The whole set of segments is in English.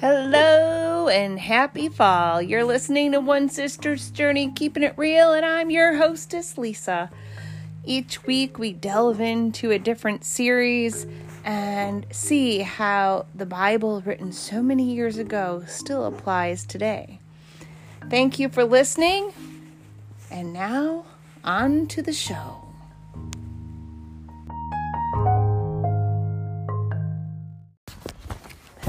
Hello and happy fall. You're listening to One Sister's Journey, keeping it real, and I'm your hostess, Lisa. Each week we delve into a different series and see how the Bible, written so many years ago, still applies today. Thank you for listening, and now on to the show.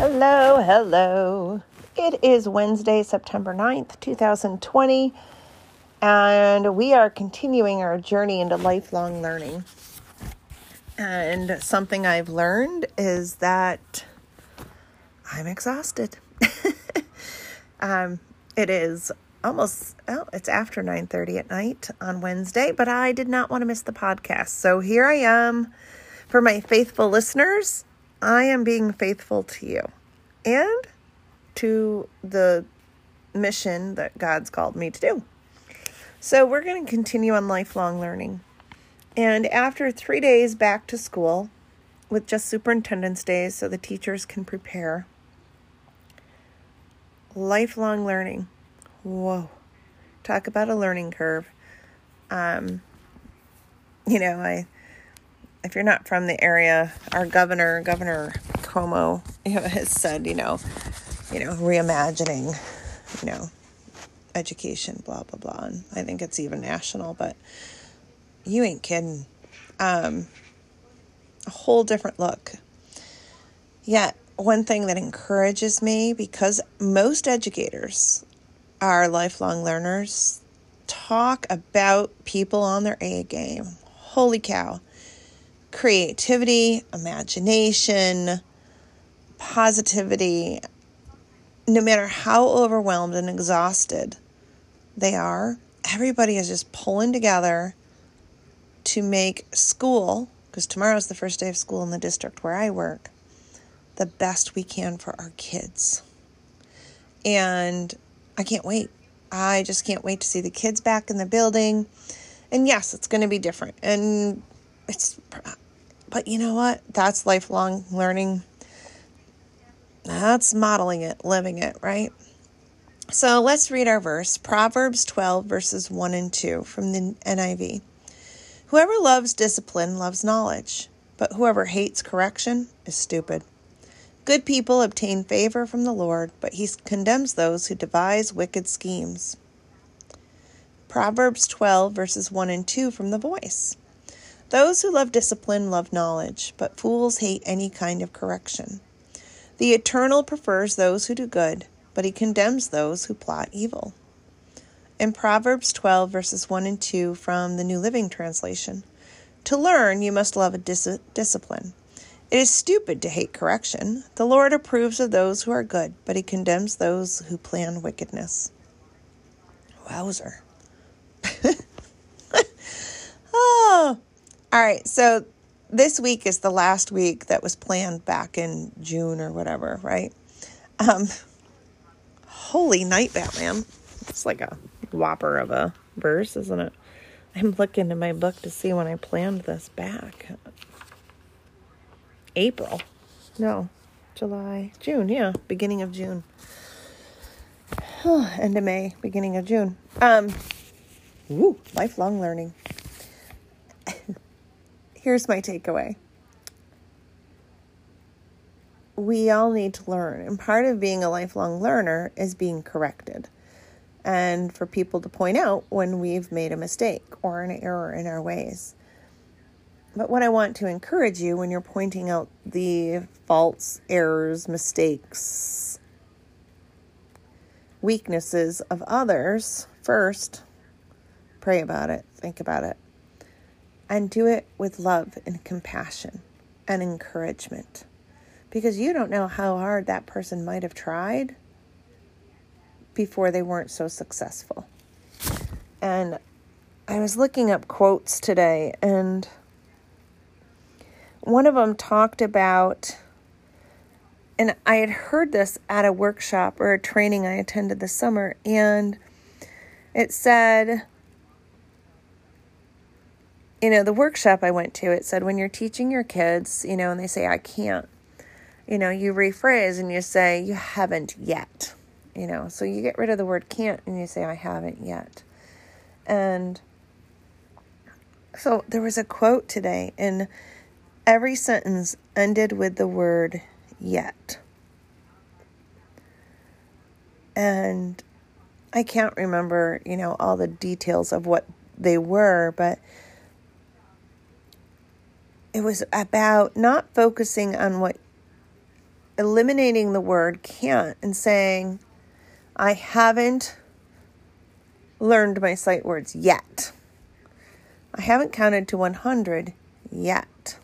Hello, hello. It is Wednesday, September 9th, 2020, and we are continuing our journey into lifelong learning. And something I've learned is that I'm exhausted. um, it is almost oh, it's after 9:30 at night on Wednesday, but I did not want to miss the podcast. So here I am for my faithful listeners. I am being faithful to you and to the mission that God's called me to do. So, we're going to continue on lifelong learning. And after three days back to school, with just superintendent's days so the teachers can prepare, lifelong learning. Whoa. Talk about a learning curve. Um, you know, I if you're not from the area, our governor, Governor Cuomo, has said, you know, you know, reimagining, you know, education, blah blah blah. And I think it's even national, but you ain't kidding. Um, a whole different look. Yet, one thing that encourages me because most educators are lifelong learners talk about people on their A game. Holy cow creativity, imagination, positivity, no matter how overwhelmed and exhausted they are, everybody is just pulling together to make school, because tomorrow is the first day of school in the district where I work, the best we can for our kids. And I can't wait. I just can't wait to see the kids back in the building. And yes, it's going to be different. And it's but you know what? That's lifelong learning. That's modeling it, living it, right? So let's read our verse Proverbs 12, verses 1 and 2 from the NIV. Whoever loves discipline loves knowledge, but whoever hates correction is stupid. Good people obtain favor from the Lord, but he condemns those who devise wicked schemes. Proverbs 12, verses 1 and 2 from the voice. Those who love discipline love knowledge, but fools hate any kind of correction. The Eternal prefers those who do good, but he condemns those who plot evil. In Proverbs 12, verses 1 and 2 from the New Living Translation, to learn you must love a dis- discipline. It is stupid to hate correction. The Lord approves of those who are good, but he condemns those who plan wickedness. Wowzer. oh, all right, so this week is the last week that was planned back in June or whatever, right? Um, holy night, Batman. It's like a whopper of a verse, isn't it? I'm looking in my book to see when I planned this back. April. No, July, June, yeah, beginning of June. end of May, beginning of June. Um, ooh, lifelong learning here's my takeaway we all need to learn. And part of being a lifelong learner is being corrected. And for people to point out when we've made a mistake or an error in our ways. But what I want to encourage you when you're pointing out the faults, errors, mistakes, weaknesses of others, first, pray about it, think about it, and do it with love and compassion and encouragement because you don't know how hard that person might have tried before they weren't so successful. And I was looking up quotes today, and one of them talked about, and I had heard this at a workshop or a training I attended this summer, and it said, you know, the workshop I went to, it said when you're teaching your kids, you know, and they say, I can't, you know, you rephrase and you say, you haven't yet. You know, so you get rid of the word can't and you say, I haven't yet. And so there was a quote today, and every sentence ended with the word yet. And I can't remember, you know, all the details of what they were, but it was about not focusing on what eliminating the word can't and saying, I haven't learned my sight words yet. I haven't counted to 100 yet.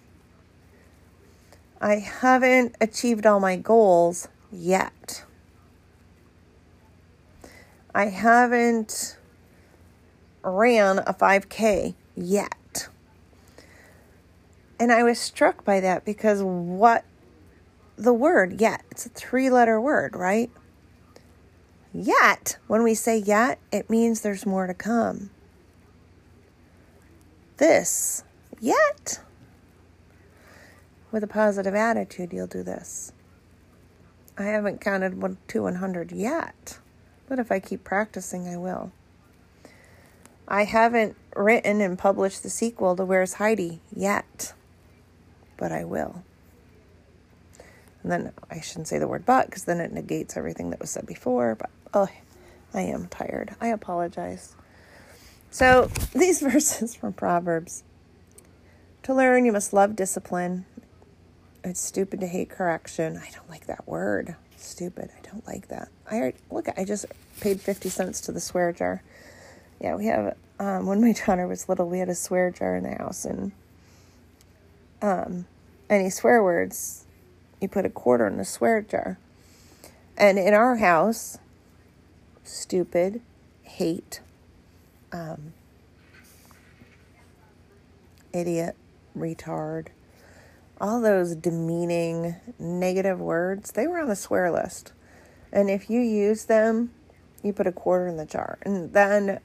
I haven't achieved all my goals yet. I haven't ran a 5K yet. And I was struck by that because what the word yet, it's a three letter word, right? Yet, when we say yet, it means there's more to come. This, yet. With a positive attitude, you'll do this. I haven't counted one, to 100 yet, but if I keep practicing, I will. I haven't written and published the sequel to Where's Heidi yet, but I will. And then I shouldn't say the word but because then it negates everything that was said before. But oh, I am tired. I apologize. So these verses from Proverbs to learn, you must love discipline. It's stupid to hate correction. I don't like that word. Stupid. I don't like that. I look. I just paid fifty cents to the swear jar. Yeah, we have. Um, when my daughter was little, we had a swear jar in the house, and um, any swear words you put a quarter in the swear jar. And in our house, stupid, hate, um, idiot, retard, all those demeaning, negative words, they were on the swear list. And if you use them, you put a quarter in the jar. And then,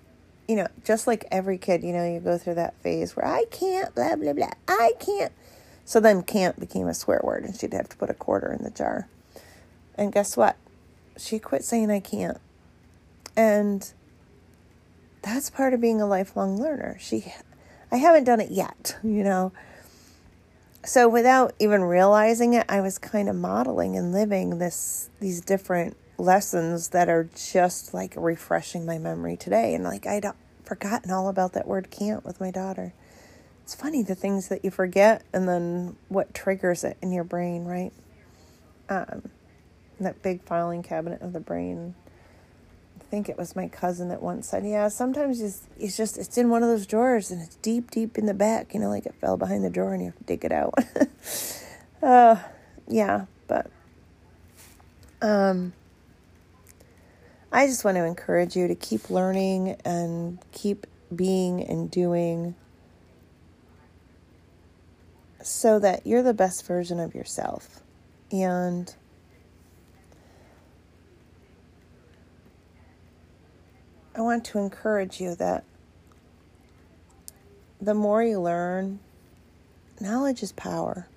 you know, just like every kid, you know, you go through that phase where I can't, blah, blah, blah, I can't. So then can't became a swear word and she'd have to put a quarter in the jar. And guess what? She quit saying I can't. And that's part of being a lifelong learner. She I haven't done it yet, you know. So without even realizing it, I was kind of modeling and living this these different lessons that are just like refreshing my memory today and like I'd forgotten all about that word can't with my daughter it's funny the things that you forget and then what triggers it in your brain, right? Um, that big filing cabinet of the brain. I think it was my cousin that once said, "Yeah, sometimes it's, it's just it's in one of those drawers and it's deep, deep in the back. You know, like it fell behind the drawer and you have to dig it out." uh, yeah, but um, I just want to encourage you to keep learning and keep being and doing so that you're the best version of yourself. And I want to encourage you that the more you learn, knowledge is power.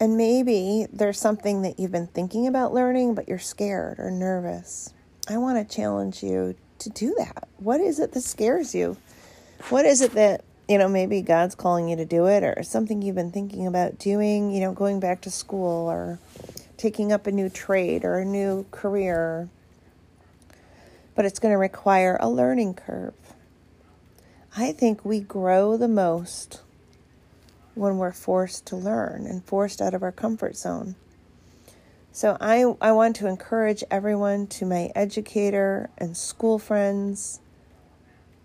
And maybe there's something that you've been thinking about learning, but you're scared or nervous. I want to challenge you to do that. What is it that scares you? What is it that you know, maybe God's calling you to do it or something you've been thinking about doing, you know, going back to school or taking up a new trade or a new career. But it's going to require a learning curve. I think we grow the most when we're forced to learn and forced out of our comfort zone. So I, I want to encourage everyone to my educator and school friends.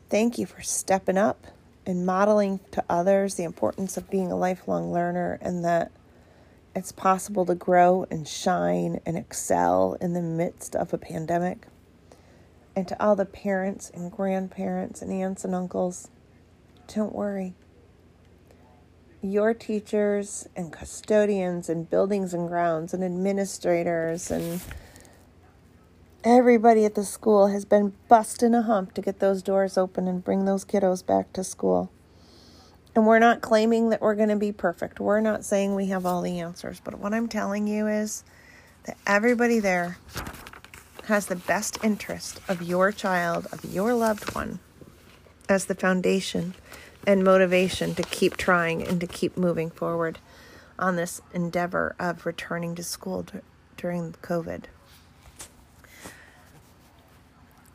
Thank you for stepping up and modeling to others the importance of being a lifelong learner and that it's possible to grow and shine and excel in the midst of a pandemic. And to all the parents and grandparents and aunts and uncles, don't worry. Your teachers and custodians and buildings and grounds and administrators and Everybody at the school has been busting a hump to get those doors open and bring those kiddos back to school. And we're not claiming that we're going to be perfect. We're not saying we have all the answers. But what I'm telling you is that everybody there has the best interest of your child, of your loved one, as the foundation and motivation to keep trying and to keep moving forward on this endeavor of returning to school during COVID.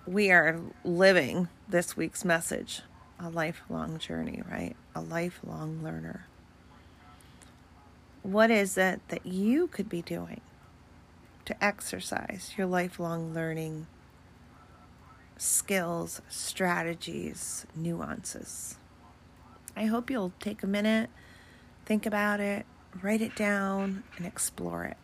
We are living this week's message a lifelong journey, right? A lifelong learner. What is it that you could be doing to exercise your lifelong learning skills, strategies, nuances? I hope you'll take a minute, think about it, write it down, and explore it.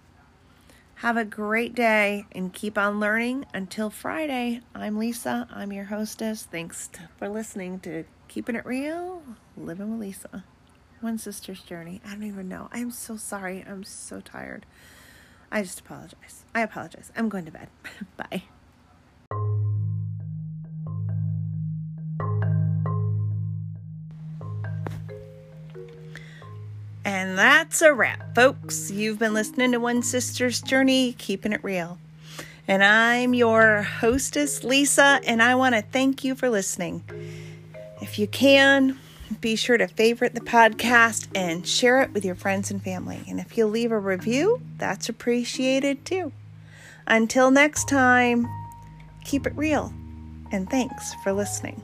Have a great day and keep on learning. Until Friday, I'm Lisa. I'm your hostess. Thanks for listening to Keeping It Real, Living with Lisa. One sister's journey. I don't even know. I'm so sorry. I'm so tired. I just apologize. I apologize. I'm going to bed. Bye. And that's a wrap, folks. You've been listening to One Sister's Journey, keeping it real. And I'm your hostess, Lisa, and I want to thank you for listening. If you can, be sure to favorite the podcast and share it with your friends and family. And if you leave a review, that's appreciated too. Until next time, keep it real, and thanks for listening.